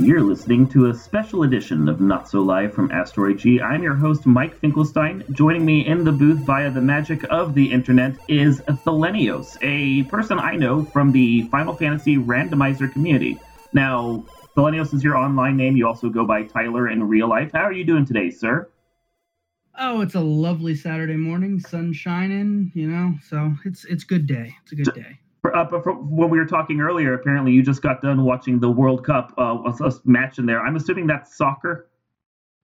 You're listening to a special edition of Not So Live from Asteroid G. I'm your host, Mike Finkelstein. Joining me in the booth via the magic of the internet is Thilenios, a person I know from the Final Fantasy randomizer community. Now, Thilenios is your online name. You also go by Tyler in real life. How are you doing today, sir? Oh, it's a lovely Saturday morning, sun shining, you know, so it's it's good day. It's a good day. Uh, but when we were talking earlier, apparently you just got done watching the World Cup uh, a match in there. I'm assuming that's soccer.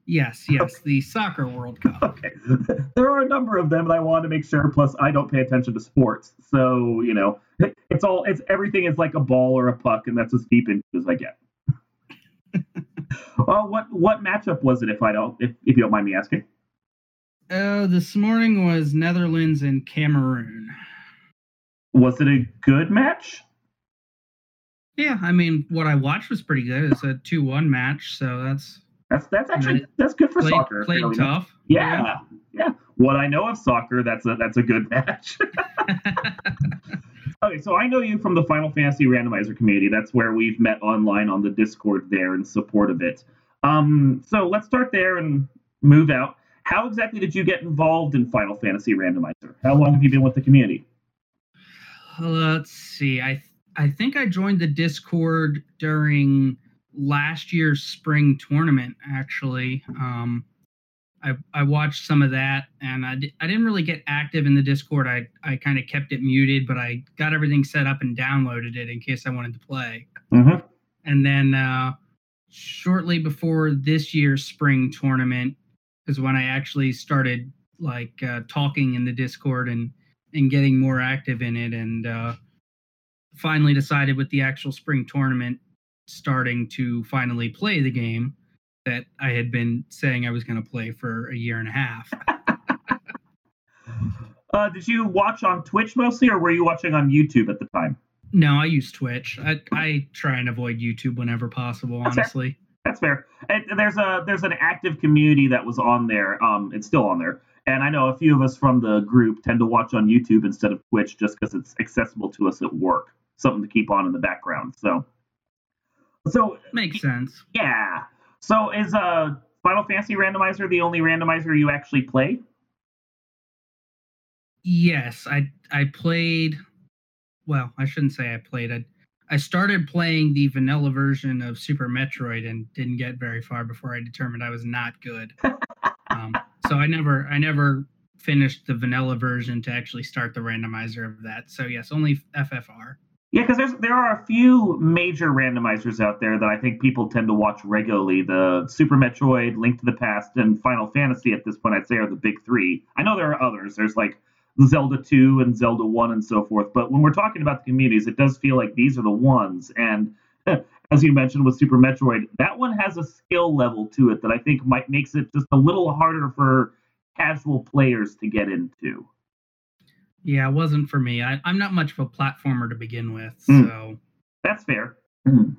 Yes, yes, the soccer World Cup. Okay, there are a number of them, and I want to make sure. Plus, I don't pay attention to sports, so you know, it's all it's everything is like a ball or a puck, and that's as deep into as I get. well, what what matchup was it? If I don't, if, if you don't mind me asking. Uh, this morning was Netherlands and Cameroon. Was it a good match? Yeah, I mean, what I watched was pretty good. It's a two-one match, so that's that's that's actually that's good for played, soccer. Played tough. Yeah, yeah, yeah. What I know of soccer, that's a that's a good match. okay, so I know you from the Final Fantasy Randomizer community. That's where we've met online on the Discord there in support of it. Um, so let's start there and move out. How exactly did you get involved in Final Fantasy Randomizer? How long have you been with the community? Let's see. I I think I joined the Discord during last year's spring tournament. Actually, um, I I watched some of that, and I, di- I didn't really get active in the Discord. I I kind of kept it muted, but I got everything set up and downloaded it in case I wanted to play. Mm-hmm. And then uh, shortly before this year's spring tournament is when I actually started like uh, talking in the Discord and and getting more active in it, and uh, finally decided with the actual spring tournament starting to finally play the game that I had been saying I was going to play for a year and a half. uh, did you watch on Twitch mostly, or were you watching on YouTube at the time? No, I use Twitch. I, I try and avoid YouTube whenever possible. That's honestly, fair. that's fair. And there's a there's an active community that was on there. Um, it's still on there, and I know a few of us from the group tend to watch on YouTube instead of Twitch just because it's accessible to us at work. Something to keep on in the background. So, so makes sense. Yeah. So is uh Final Fantasy Randomizer the only randomizer you actually play? Yes, I I played. Well, I shouldn't say I played. I I started playing the vanilla version of Super Metroid and didn't get very far before I determined I was not good. um, so I never I never finished the vanilla version to actually start the randomizer of that. So yes, only FFR. Yeah, because there are a few major randomizers out there that I think people tend to watch regularly. The Super Metroid, Link to the Past, and Final Fantasy at this point I'd say are the big three. I know there are others. There's like Zelda 2 and Zelda 1 and so forth. But when we're talking about the communities, it does feel like these are the ones. And as you mentioned with Super Metroid, that one has a skill level to it that I think might makes it just a little harder for casual players to get into. Yeah, it wasn't for me. I, am not much of a platformer to begin with, so mm. that's fair. Mm.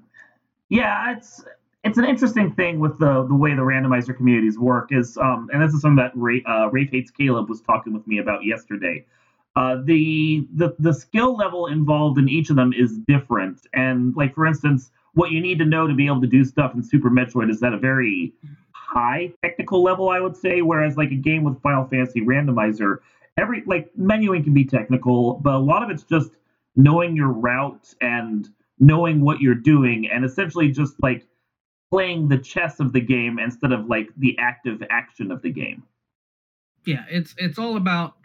Yeah, it's it's an interesting thing with the the way the randomizer communities work is, um, and this is something that Ray, uh, Rafe hates Caleb was talking with me about yesterday. Uh, the the the skill level involved in each of them is different, and like for instance, what you need to know to be able to do stuff in Super Metroid is at a very high technical level, I would say. Whereas like a game with Final Fantasy Randomizer, every like menuing can be technical, but a lot of it's just knowing your route and knowing what you're doing, and essentially just like playing the chess of the game instead of like the active action of the game. Yeah, it's it's all about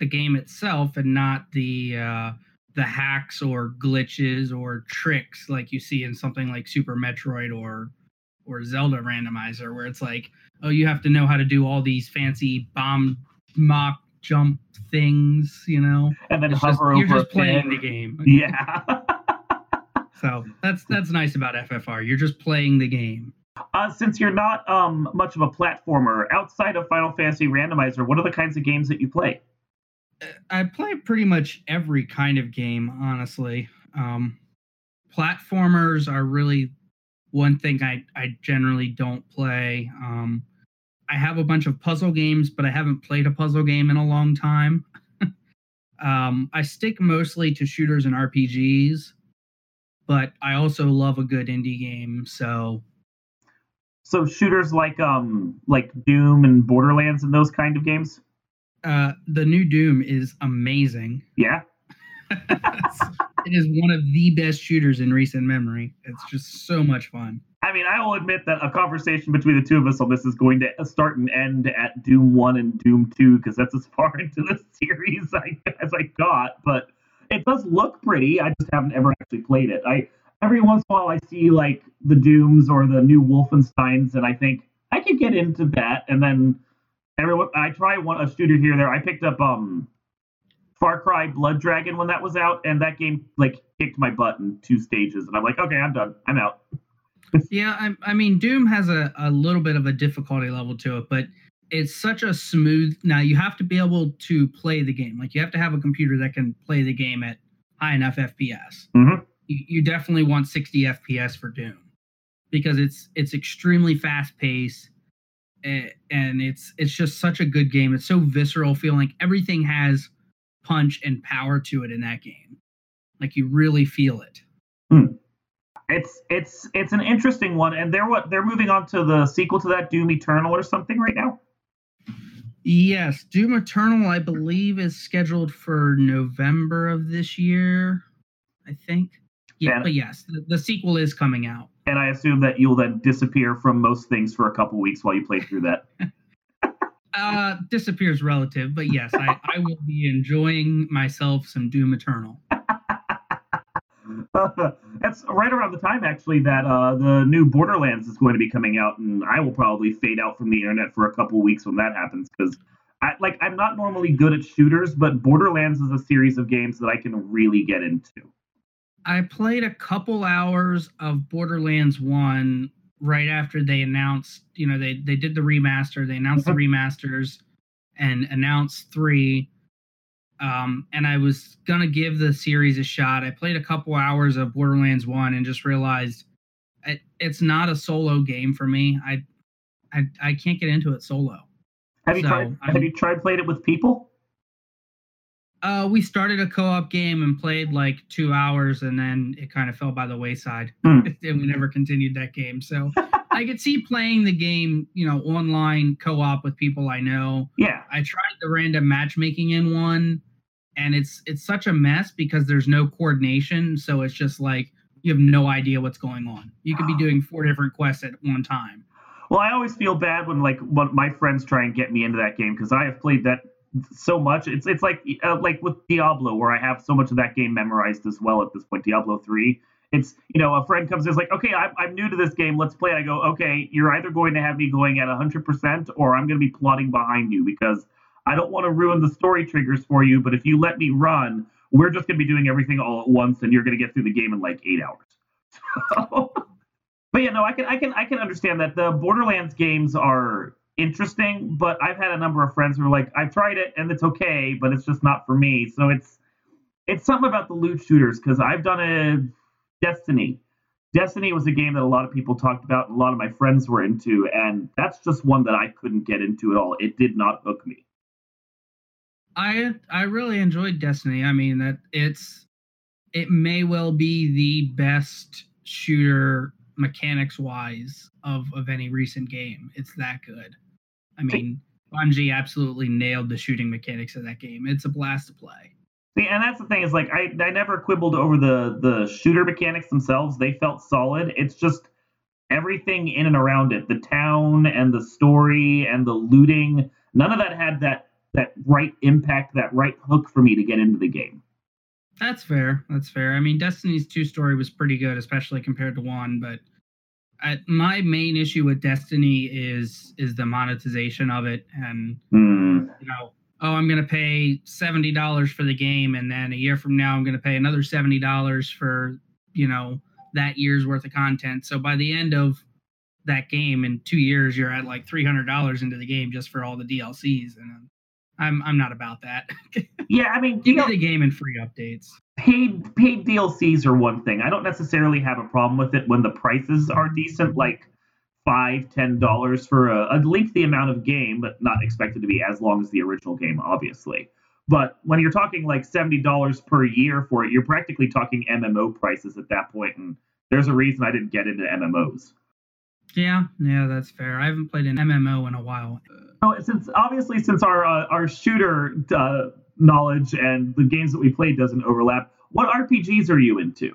the game itself and not the uh the hacks or glitches or tricks like you see in something like Super Metroid or or Zelda randomizer where it's like, oh, you have to know how to do all these fancy bomb mock jump things, you know. And then it's hover just, over. You're just playing the game. Yeah. so that's that's nice about FFR. You're just playing the game. Uh, since you're not um, much of a platformer, outside of Final Fantasy Randomizer, what are the kinds of games that you play? I play pretty much every kind of game, honestly. Um, platformers are really one thing I, I generally don't play. Um, I have a bunch of puzzle games, but I haven't played a puzzle game in a long time. um, I stick mostly to shooters and RPGs, but I also love a good indie game. So So shooters like um like Doom and Borderlands and those kind of games. Uh, the new Doom is amazing. Yeah. it is one of the best shooters in recent memory. It's just so much fun. I mean, I will admit that a conversation between the two of us on this is going to start and end at Doom One and Doom Two because that's as far into the series I, as I got. But it does look pretty. I just haven't ever actually played it. I every once in a while I see like the Dooms or the new Wolfenstein's, and I think I could get into that. And then everyone, I try one a shooter here there. I picked up um Far Cry Blood Dragon when that was out, and that game like kicked my butt in two stages, and I'm like, okay, I'm done. I'm out. yeah, I, I mean, Doom has a, a little bit of a difficulty level to it, but it's such a smooth. Now you have to be able to play the game. Like you have to have a computer that can play the game at high enough FPS. Mm-hmm. You, you definitely want 60 FPS for Doom because it's it's extremely fast paced and it's it's just such a good game. It's so visceral, feeling everything has punch and power to it in that game. Like you really feel it. Hmm. It's it's it's an interesting one, and they're what they're moving on to the sequel to that Doom Eternal or something right now. Yes, Doom Eternal, I believe, is scheduled for November of this year. I think. Yeah, and, but yes, the, the, sequel is coming out. And I assume that you'll then disappear from most things for a couple weeks while you play through that. uh, disappears relative, but yes, I, I will be enjoying myself some Doom Eternal. that's right around the time actually that uh, the new Borderlands is going to be coming out, and I will probably fade out from the internet for a couple weeks when that happens because. I, like I'm not normally good at shooters, but Borderlands is a series of games that I can really get into. I played a couple hours of Borderlands 1 right after they announced, you know, they they did the remaster, they announced the mm-hmm. remasters and announced 3 um, and I was gonna give the series a shot. I played a couple hours of Borderlands One and just realized it, it's not a solo game for me. I, I I can't get into it solo. Have you so tried? I'm, have you tried played it with people? Uh, we started a co-op game and played like two hours, and then it kind of fell by the wayside, hmm. and we never continued that game. So I could see playing the game, you know, online co-op with people I know. Yeah, I tried the random matchmaking in one, and it's it's such a mess because there's no coordination so it's just like you have no idea what's going on you could be doing four different quests at one time well i always feel bad when like when my friends try and get me into that game because i have played that so much. It's it's like uh, like with diablo where i have so much of that game memorized as well at this point diablo 3 it's you know a friend comes is like okay I'm, I'm new to this game. Let's play. I go okay you're either going to have me going at 100% or i'm going to be plotting behind you because I don't want to ruin the story triggers for you, but if you let me run, we're just going to be doing everything all at once, and you're going to get through the game in like eight hours. But yeah, no, I can, I can, I can understand that. The Borderlands games are interesting, but I've had a number of friends who are like, I've tried it and it's okay, but it's just not for me. So it's, it's something about the loot shooters because I've done a Destiny. Destiny was a game that a lot of people talked about, and a lot of my friends were into, and that's just one that I couldn't get into at all. It did not hook me. I I really enjoyed Destiny. I mean that it's it may well be the best shooter mechanics wise of of any recent game. It's that good. I mean, Bungie absolutely nailed the shooting mechanics of that game. It's a blast to play. See, and that's the thing is like I I never quibbled over the the shooter mechanics themselves. They felt solid. It's just everything in and around it, the town and the story and the looting. None of that had that that right impact, that right hook for me to get into the game. That's fair. That's fair. I mean, Destiny's two story was pretty good, especially compared to one. But I, my main issue with Destiny is is the monetization of it, and mm. you know, oh, I'm going to pay seventy dollars for the game, and then a year from now, I'm going to pay another seventy dollars for you know that year's worth of content. So by the end of that game in two years, you're at like three hundred dollars into the game just for all the DLCs, and I'm I'm not about that. yeah, I mean, give me the game and free updates. Paid paid DLCs are one thing. I don't necessarily have a problem with it when the prices are decent, like five, ten dollars for a, a lengthy amount of game, but not expected to be as long as the original game, obviously. But when you're talking like seventy dollars per year for it, you're practically talking MMO prices at that point, and there's a reason I didn't get into MMOs. Yeah, yeah, that's fair. I haven't played an MMO in a while. So since obviously since our uh, our shooter uh, knowledge and the games that we played doesn't overlap, what RPGs are you into?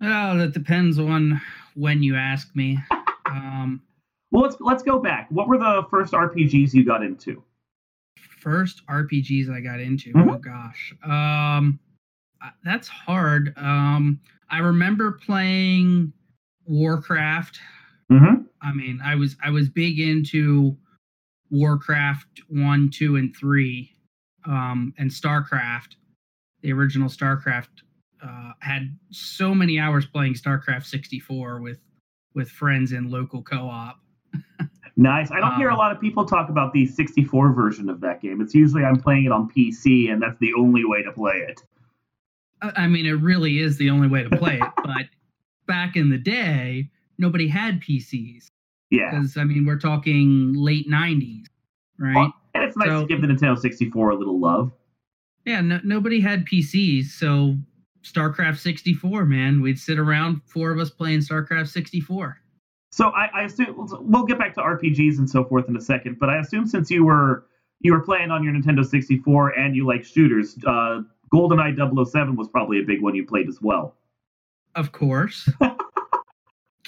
Oh, that depends on when you ask me. um, well, let's let's go back. What were the first RPGs you got into? First RPGs I got into. Mhm. Oh gosh, um, uh, that's hard. Um, I remember playing Warcraft. Mm-hmm. I mean, I was I was big into Warcraft one, two, and three, um, and Starcraft. The original Starcraft uh, had so many hours playing Starcraft sixty four with with friends in local co op. Nice. I don't hear a Um, lot of people talk about the 64 version of that game. It's usually I'm playing it on PC, and that's the only way to play it. I mean, it really is the only way to play it. but back in the day, nobody had PCs Yeah. because I mean, we're talking late '90s, right? Well, and it's nice So- to give the Nintendo 64 a little love. Yeah, no, nobody had PCs, so StarCraft 64, man, we'd sit around, four of us playing StarCraft 64. So I, I assume we'll get back to RPGs and so forth in a second, but I assume since you were you were playing on your Nintendo 64 and you like shooters, uh, GoldenEye 007 was probably a big one you played as well. Of course.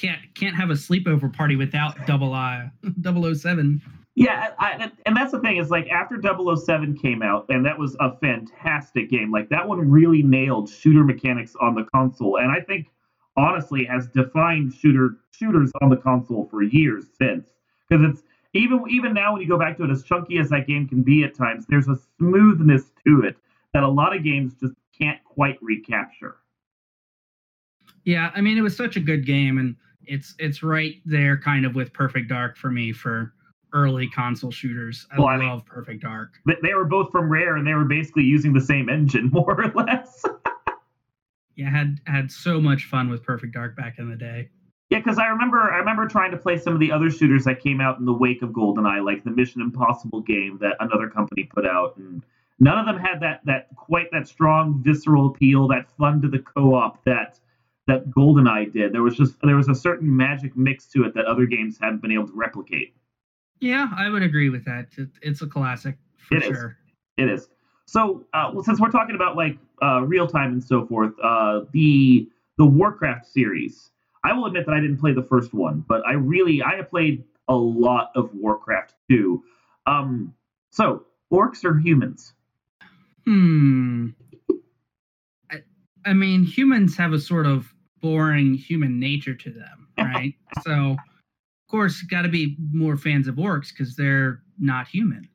can't can't have a sleepover party without double I 007. Yeah, I, and that's the thing is like after 007 came out, and that was a fantastic game. Like that one really nailed shooter mechanics on the console, and I think honestly has defined shooter shooters on the console for years since. Because it's even even now when you go back to it, as chunky as that game can be at times, there's a smoothness to it that a lot of games just can't quite recapture. Yeah, I mean it was such a good game and it's it's right there kind of with Perfect Dark for me for early console shooters. I Well, I mean- love Perfect Dark. But they were both from Rare, and they were basically using the same engine more or less. Yeah, had had so much fun with Perfect Dark back in the day. Yeah, because I remember I remember trying to play some of the other shooters that came out in the wake of GoldenEye, like the Mission Impossible game that another company put out, and none of them had that that quite that strong visceral appeal, that fun to the co-op that that GoldenEye did. There was just there was a certain magic mix to it that other games haven't been able to replicate. Yeah, I would agree with that. It's a classic for It is. sure. It is. So, uh, well, since we're talking about like uh, real time and so forth, uh, the the Warcraft series. I will admit that I didn't play the first one, but I really I have played a lot of Warcraft too. Um, so orcs or humans? Hmm. I, I mean, humans have a sort of boring human nature to them, right? so, of course, got to be more fans of orcs because they're not human.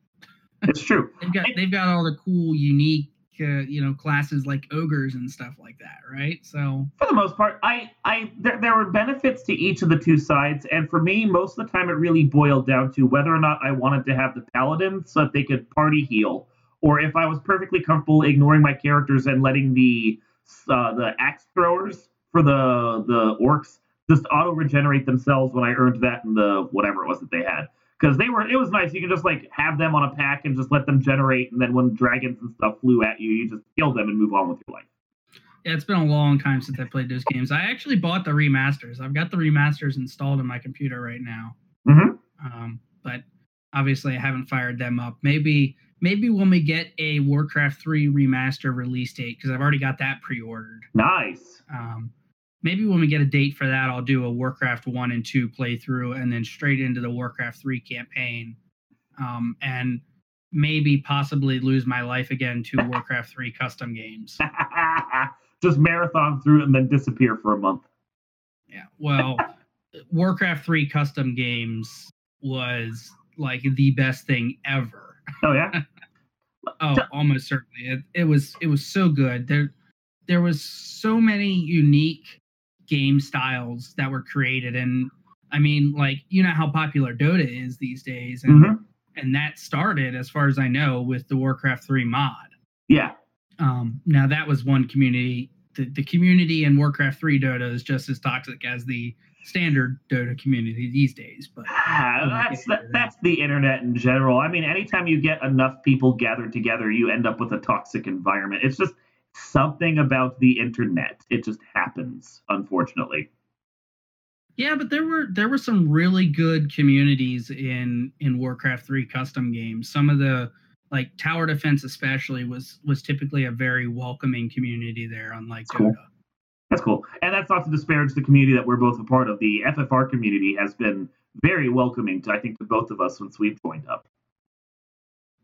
It's true. They've got they've got all the cool, unique, uh, you know, classes like ogres and stuff like that, right? So, For the most part, I I there, there were benefits to each of the two sides, and for me, most of the time, it really boiled down to whether or not I wanted to have the paladin so that they could party heal, or if I was perfectly comfortable ignoring my characters and letting the uh, the axe throwers for the the orcs just auto regenerate themselves when I earned that in the whatever it was that they had. Because they were, it was nice. You could just like have them on a pack and just let them generate, and then when dragons and stuff flew at you, you just kill them and move on with your life. yeah, it's been a long time since I played those games. I actually bought the remasters. I've got the remasters installed in my computer right now. Mm-hmm. um, but obviously I haven't fired them up. Maybe maybe when we get a Warcraft 3 remaster release date, because I've already got that pre-ordered. Nice. Um, maybe when we get a date for that, I'll do a Warcraft 1 and 2 playthrough and then straight into the Warcraft 3 campaign. Um, and maybe possibly lose my life again to Warcraft 3 custom games. just marathon through it and then disappear for a month. Yeah. Well, Warcraft 3 custom games was like the best thing ever. Oh yeah. Oh, So- almost certainly. It, it was it was so good. There there was so many unique game styles that were created and I mean like you know how popular Dota is these days and Mhm. and that started as far as I know with the Warcraft 3 mod. Yeah. Um now that was one community the, the community in Warcraft 3 Dota is just as toxic as the standard Dota community these days, but Ah, that's that, that's the internet in general. I mean, anytime you get enough people gathered together, you end up with a toxic environment. It's just something about the internet. It just happens, unfortunately. Yeah, but there were there were some really good communities in in Warcraft 3 custom games. Some of the like tower defense especially was was typically a very welcoming community there unlike That's cool. Dota. That's cool. And that's not to disparage the community that we're both a part of. The FFR community has been very welcoming to I think to both of us since we've joined up.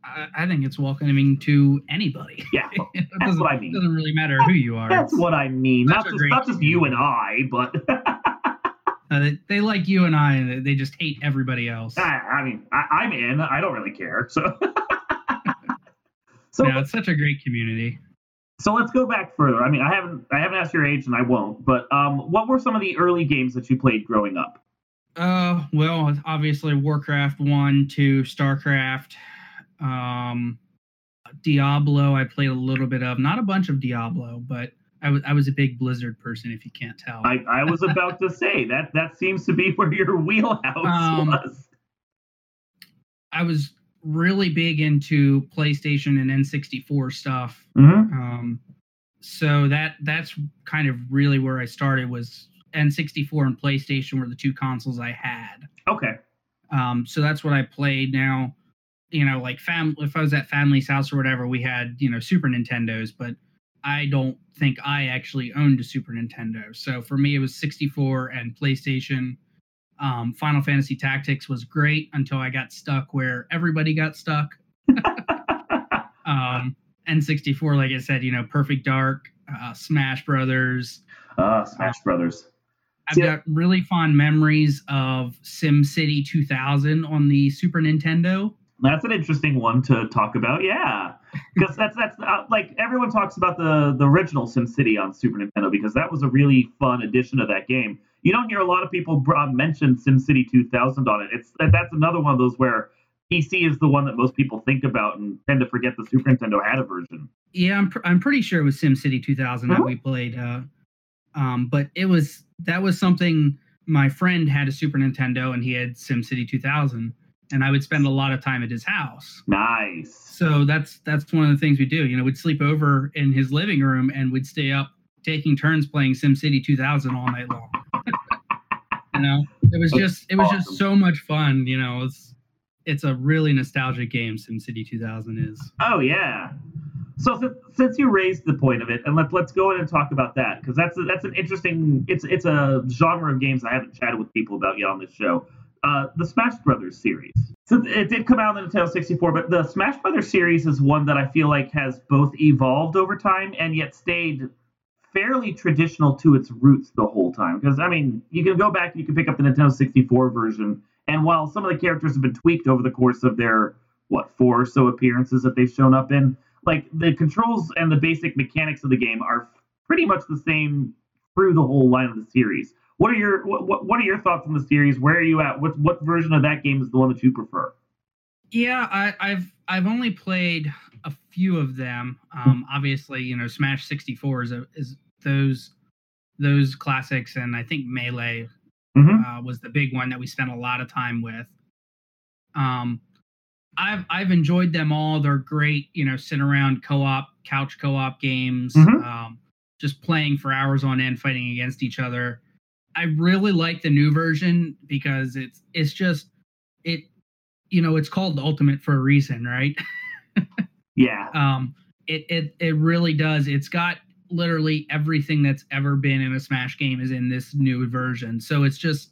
I, I think it's welcoming to anybody. Yeah. it That's doesn't, what I mean. doesn't really matter who you are. That's It's- what I mean. Not just not just you and I, but uh, they, they like you and I, and they- just hate everybody else. I, I mean I, I'm in. I don't really care. So So yeah, it's such a great community. so let's go back further. I mean, I haven't I haven't asked your age and I won't, but um what were some of the early games that you played growing up? Uh, well, obviously Warcraft one, two, Starcraft, um, Diablo. I played a little bit of, not a bunch of Diablo, but I was I was a big Blizzard person, if you can't tell. I, I was about to say that that seems to be where your wheelhouse Um, was. I was really big into PlayStation and N64 stuff. Mm-hmm. Um, so that that's kind of really where I started was N64 and PlayStation were the two consoles I had. Okay. Um, so that's what I played. Now, you know, like fam, if I was at family's house or whatever, we had you know Super Nintendos, but I don't think I actually owned a Super Nintendo. So for me, it was 64 and PlayStation. Um, Final Fantasy Tactics was great until I got stuck where everybody got stuck. Um, N64, like I said, you know, Perfect Dark, uh, Smash Brothers. uh, Smash Brothers. I've Yeah. got really fond memories of SimCity 2000 on the Super Nintendo. That's an interesting one to talk about. Yeah, because that's that's uh, like everyone talks about the the original SimCity on Super Nintendo because that was a really fun addition to that game. You don't hear a lot of people uh, mention SimCity 2000 on it. It's that's another one of those where PC is the one that most people think about and tend to forget the Super Nintendo had a version. Yeah, I'm, pr- I'm pretty sure it was SimCity 2000 Uh-huh. that we played. Uh, um, but it was that was something my friend had a Super Nintendo and he had SimCity 2000, and I would spend a lot of time at his house. Nice. So that's that's one of the things we do. You know, we'd sleep over in his living room and we'd stay up taking turns playing SimCity 2000 all night long. you know, it was just it was Awesome. just so much fun. You know, it's it's a really nostalgic game. SimCity 2000 is. Oh yeah. So since, since you raised the point of it, and let's let's go in and talk about that because that's a, that's an interesting. It's it's a genre of games I haven't chatted with people about yet on this show. Uh, the Smash Brothers series. So it did come out on the Nintendo 64, but the Smash Brothers series is one that I feel like has both evolved over time and yet stayed fairly traditional to its roots the whole time. Because I mean, you can go back, you can pick up the Nintendo 64 version, and while some of the characters have been tweaked over the course of their what four or so appearances that they've shown up in, like the controls and the basic mechanics of the game are pretty much the same through the whole line of the series. What are your what, what are your thoughts on the series? Where are you at? What what version of that game is the one that you prefer? Yeah, I, I've I've only played a few of them. Um, obviously, you know, Smash 64 is a, is those those classics, and I think Melee Mhm. uh, was the big one that we spent a lot of time with. Um, I've I've enjoyed them all. They're great, you know, sit around co-op, couch co-op games, Mhm. um, just playing for hours on end, fighting against each other. I really like the new version because it's it's just it, you know, it's called Ultimate for a reason, right? Yeah. um it it it really does. It's got literally everything that's ever been in a smash game is in this new version. So it's just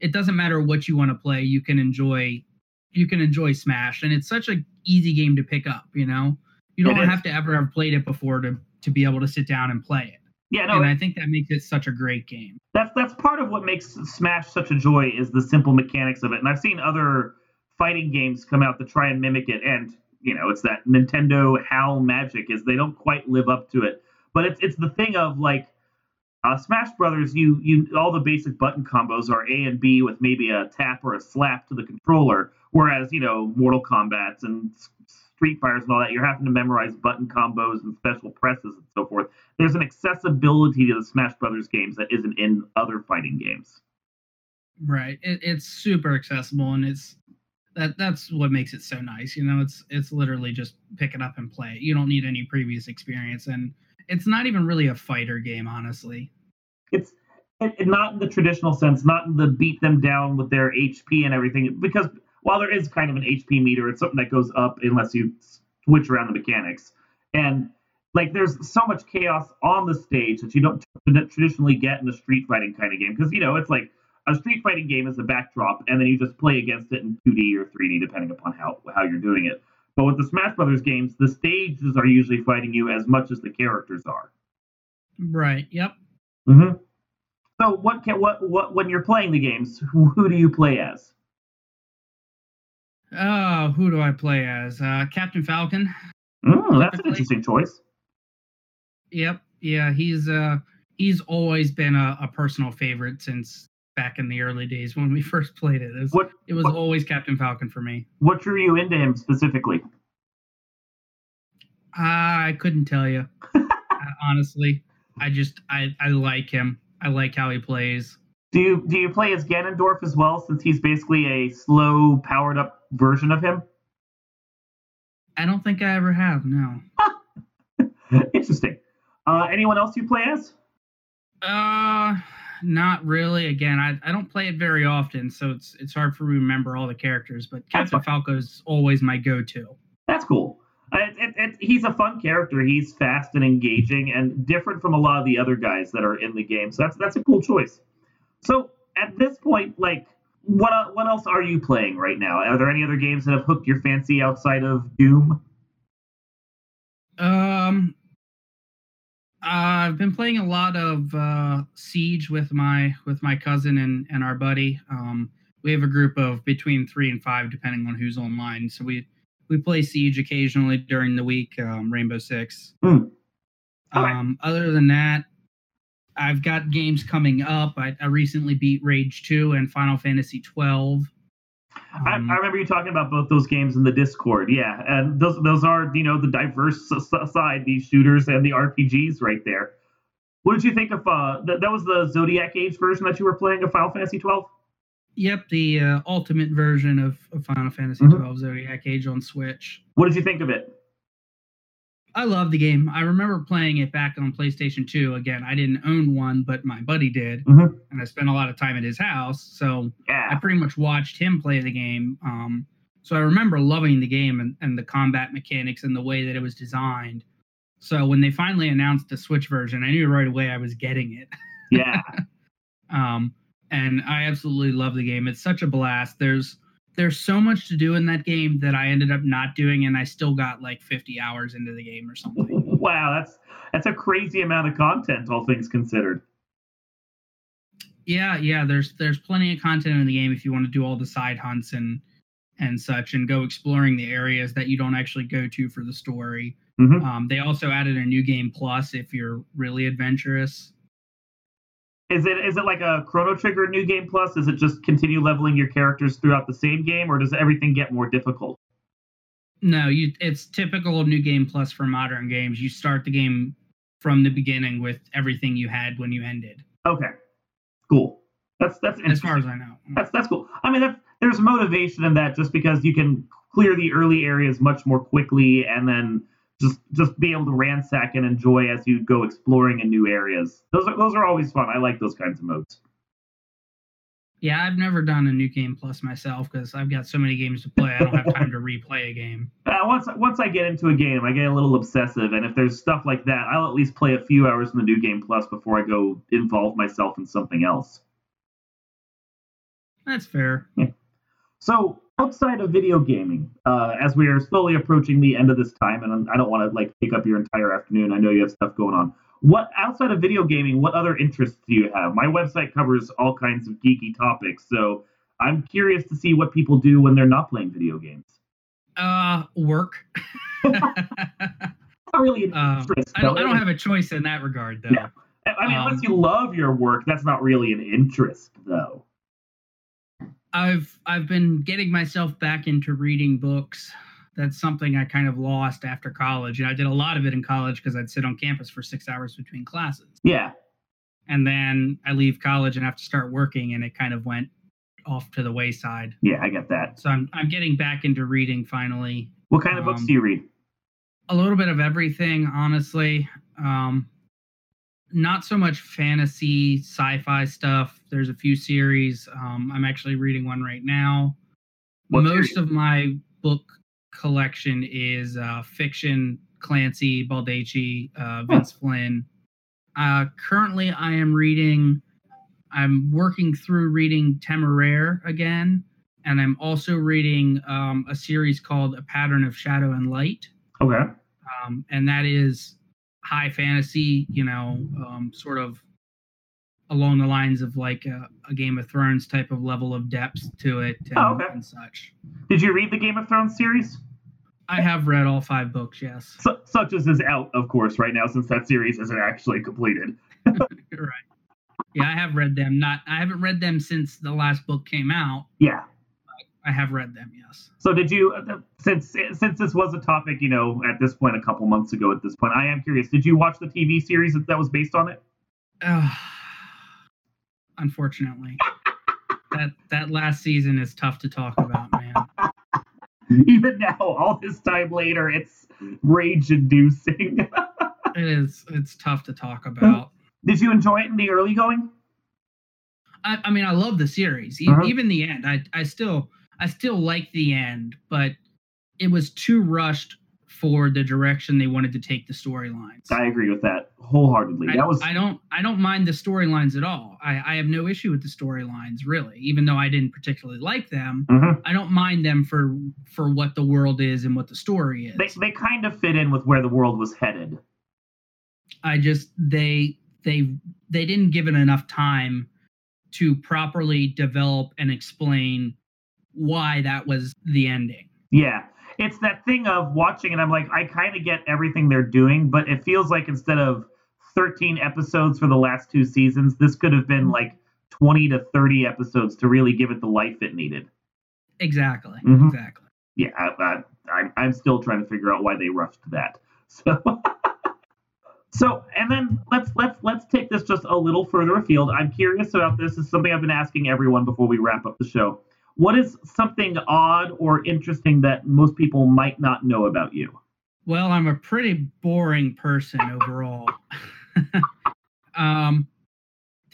it doesn't matter what you want to play you can enjoy you can enjoy smash. And it's such a easy game to pick up you know? You don't have to ever have played it before to to be able to sit down and play it Yeah, no, and i think that makes it such a great game that's that's part of what makes Smash such a joy is the simple mechanics of it. And I've seen other fighting games come out to try and mimic it, and you know, it's that Nintendo HAL magic is they don't quite live up to it. But it's it's the thing of like uh, Smash Brothers, you you all the basic button combos are A and B with maybe a tap or a slap to the controller, whereas you know Mortal Kombat's and Street Fighters and all that, you're having to memorize button combos and special presses and so forth. There's an accessibility to the Smash Brothers games that isn't in other fighting games. right it, it's super accessible and it's that that's what makes it so nice you know it's it's literally just pick it up and play you don't need any previous experience and it's not even really a fighter game honestly It's it, it- not in the traditional sense, not in the beat them down with their HP and everything. Because while there is kind of an HP meter, it's something that goes up unless you switch around the mechanics. And like, there's so much chaos on the stage that you don't traditionally get in a street fighting kind of game. Because you know, it's like a street fighting game is a backdrop, and then you just play against it in 2D or 3D depending upon how how you're doing it. But with the Smash Brothers games, the stages are usually fighting you as much as the characters are. Right. Yep. Mm-hmm. So what can what what when you're playing the games, who, who do you play as? Oh, who do I play as? Uh, Captain Falcon. Oh, that's an interesting choice. Yep. Yeah, he's uh he's always been a, a personal favorite since back in the early days when we first played it. It was, What it was what- always Captain Falcon for me. what drew you into him specifically? I couldn't tell you. uh, honestly, I just I I like him. I like how he plays. Do you do you play as Ganondorf as well, since he's basically a slow, powered up version of him? I don't think I ever have. No. Interesting. Uh, anyone else you play as? Uh, not really. Again, I, I don't play it very often, so it's it's hard for me to remember all the characters. But Captain Captain is always my go-to. That's cool. Uh, It, it, it, he's a fun character. He's fast and engaging, and different from a lot of the other guys that are in the game. So that's that's a cool choice. So at this point, like, what uh, what else are you playing right now? Are there any other games that have hooked your fancy outside of Doom? Um, I've been playing a lot of uh, Siege with my with my cousin and and our buddy. Um, we have a group of between three and five, depending on who's online. So we we play Siege occasionally during the week. Um, Rainbow Six. Okay. Um, other than that, I've got games coming up. I, I recently beat Rage Two and Final Fantasy Twelve. I, Um, I remember you talking about both those games in the Discord. Yeah, and those those are you know the diverse side, these shooters and the RPGs right there. What did you think of uh that? That was the Zodiac Age version that you were playing of Final Fantasy twelve. Yep, the uh, ultimate version of, of Final Fantasy Mhm. Twelve Zodiac Age on Switch. What did you think of it? I love the game. I remember playing it back on PlayStation 2. Again, I didn't own one, but my buddy did, Mhm. and I spent a lot of time at his house. So I pretty much watched him play the game. Um, so I remember loving the game and, and the combat mechanics and the way that it was designed. So when they finally announced the Switch version, I knew right away I was getting it. yeah. um, and I absolutely love the game. It's such a blast. There's there's so much to do in that game that I ended up not doing, and I still got like 50 hours into the game or something. wow, that's that's a crazy amount of content, all things considered. Yeah, yeah. There's there's plenty of content in the game if you want to do all the side hunts and and such, and go exploring the areas that you don't actually go to for the story. Mhm. Um, they also added a new game plus if you're really adventurous. Is it is it like a Chrono Trigger New Game Plus? Is it just continue leveling your characters throughout the same game, or does everything get more difficult? No, you. It's typical of new game plus for modern games. You start the game from the beginning with everything you had when you ended. Okay, cool. That's that's As far as I know. That's that's cool. I mean, that's, there's motivation in that just because you can clear the early areas much more quickly, and then just just be able to ransack and enjoy as you go exploring in new areas. Those are those are always fun. I like those kinds of modes. Yeah, I've never done a new game plus myself because I've got so many games to play. I don't have time to replay a game. Uh, once once I get into a game, I get a little obsessive, and if there's stuff like that, I'll at least play a few hours in the new game plus before I go involve myself in something else. That's fair. So outside of video gaming, uh, as we are slowly approaching the end of this time, and I don't want to like take up your entire afternoon. I know you have stuff going on. What outside of video gaming? What other interests do you have? My website covers all kinds of geeky topics, so I'm curious to see what people do when they're not playing video games. Uh, work. Not really an Um, interest. I don't. I don't have a choice in that regard, though. Yeah. I mean, unless um, you love your work, that's not really an interest, though. I've I've been getting myself back into reading books. That's something I kind of lost after college. And I did a lot of it in college because I'd sit on campus for six hours between classes. Yeah. And then I leave college and have to start working, and it kind of went off to the wayside. Yeah, I get that. So I'm I'm getting back into reading finally. What kind of books Um, do you read? A little bit of everything, honestly. Um, not so much fantasy sci-fi stuff. There's a few series. Um, I'm actually reading one right now. What Most series? of my book collection is uh, fiction. Clancy, Baldacci, uh, Vince Flynn. Uh, currently, I am reading. I'm working through reading Temeraire again, and I'm also reading um, a series called A Pattern of Shadow and Light Okay. um, and that is high fantasy, you know, um, sort of along the lines of like a, a Game of Thrones type of level of depth to it and, Oh, okay. and such. Did you read the Game of Thrones series? I have read all five books, yes. Su- such as is out, of course, right now since that series isn't actually completed. right. Yeah, I have read them. Not, I haven't read them since the last book came out. Yeah. I have read them, yes. So did you uh, since since this was a topic, you know, at this point a couple months ago at this point, I am curious, did you watch the TV series that, that was based on it? Uh, unfortunately, that that last season is tough to talk about, man. Even now, all this time later, it's rage inducing. It is. It's tough to talk about. did you enjoy it in the early going? I, I mean, I love the series. E- Uh-huh. Even the end, I I still I still like the end, but it was too rushed for the direction they wanted to take the storylines. I agree with that wholeheartedly. I, that was I don't I don't mind the storylines at all. I, I have no issue with the storylines really, even though I didn't particularly like them. Mhm. I don't mind them for for what the world is and what the story is. they they kind of fit in with where the world was headed. I just they they they didn't give it enough time to properly develop and explain why that was the ending. Yeah. It's that thing of watching and I'm like, I kind of get everything they're doing, but it feels like instead of 13 episodes for the last two seasons, this could have been like 20 to 30 episodes to really give it the life it needed. Exactly. Mhm. Exactly. Yeah, I, I, I'm, I'm still trying to figure out why they rushed that. So, so, and then let's let's let's take this just a little further afield. I'm curious about this. This is something I've been asking everyone before we wrap up the show. What is something odd or interesting that most people might not know about you? Well, I'm a pretty boring person overall. um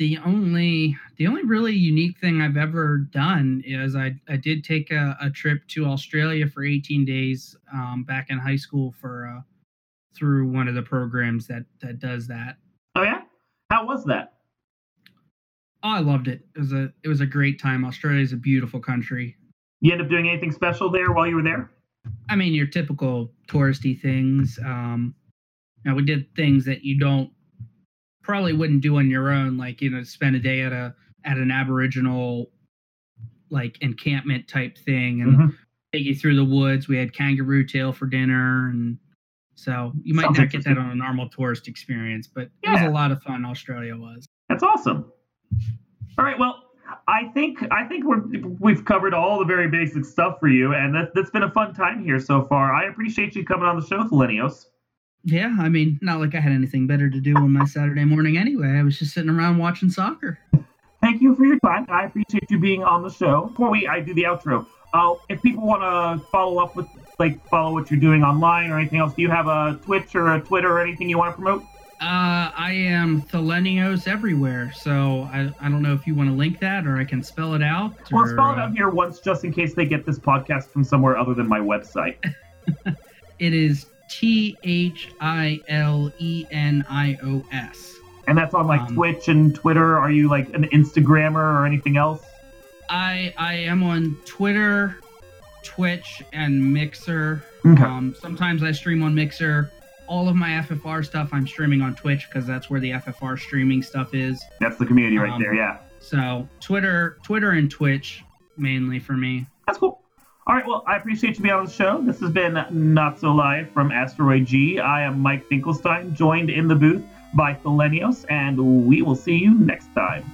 the only the only really unique thing I've ever done is I, I did take a, a trip to Australia for 18 days um, back in high school for uh, through one of the programs that that does that. Oh yeah, how was that? Oh, I loved it. It was a it was a great time. Australia is a beautiful country. You end up doing anything special there while you were there? I mean, your typical touristy things. Um, know, we did things that you don't probably wouldn't do on your own, like you know, spend a day at a at an Aboriginal like encampment type thing and Mhm. take you through the woods. We had kangaroo tail for dinner, and so you might Sounds not get that on a normal tourist experience, but it was a lot of fun. Australia was. That's awesome. All right, well, I think I think we're we've covered all the very basic stuff for you, and that, that's been a fun time here so far. I appreciate you coming on the show, Thilenios. Yeah, I mean, not like I had anything better to do on my Saturday morning anyway. I was just sitting around watching soccer. Thank you for your time. I appreciate you being on the show. Before we I do the outro, uh, if people want to follow up with like follow what you're doing online or anything else, do you have a Twitch or a Twitter or anything you want to promote? Uh, I am Thilenios everywhere, so I, I don't know if you want to link that or I can spell it out. Well, or, spell it uh, out here once, just in case they get this podcast from somewhere other than my website. It is T H I L E N I O S. And that's on like Um, Twitch and Twitter. Are you like an Instagrammer or anything else? I I am on Twitter, Twitch, and Mixer. Okay. Um, sometimes I stream on Mixer. All of my FFR stuff I'm streaming on Twitch because that's where the FFR streaming stuff is. That's the community right um, there. Yeah. So Twitter, Twitter, and Twitch mainly for me. That's cool. All right, well, I appreciate you being on the show. This has been Not So Live from Asteroid G. I am Mike Finkelstein, joined in the booth by Thilenios, and we will see you next time.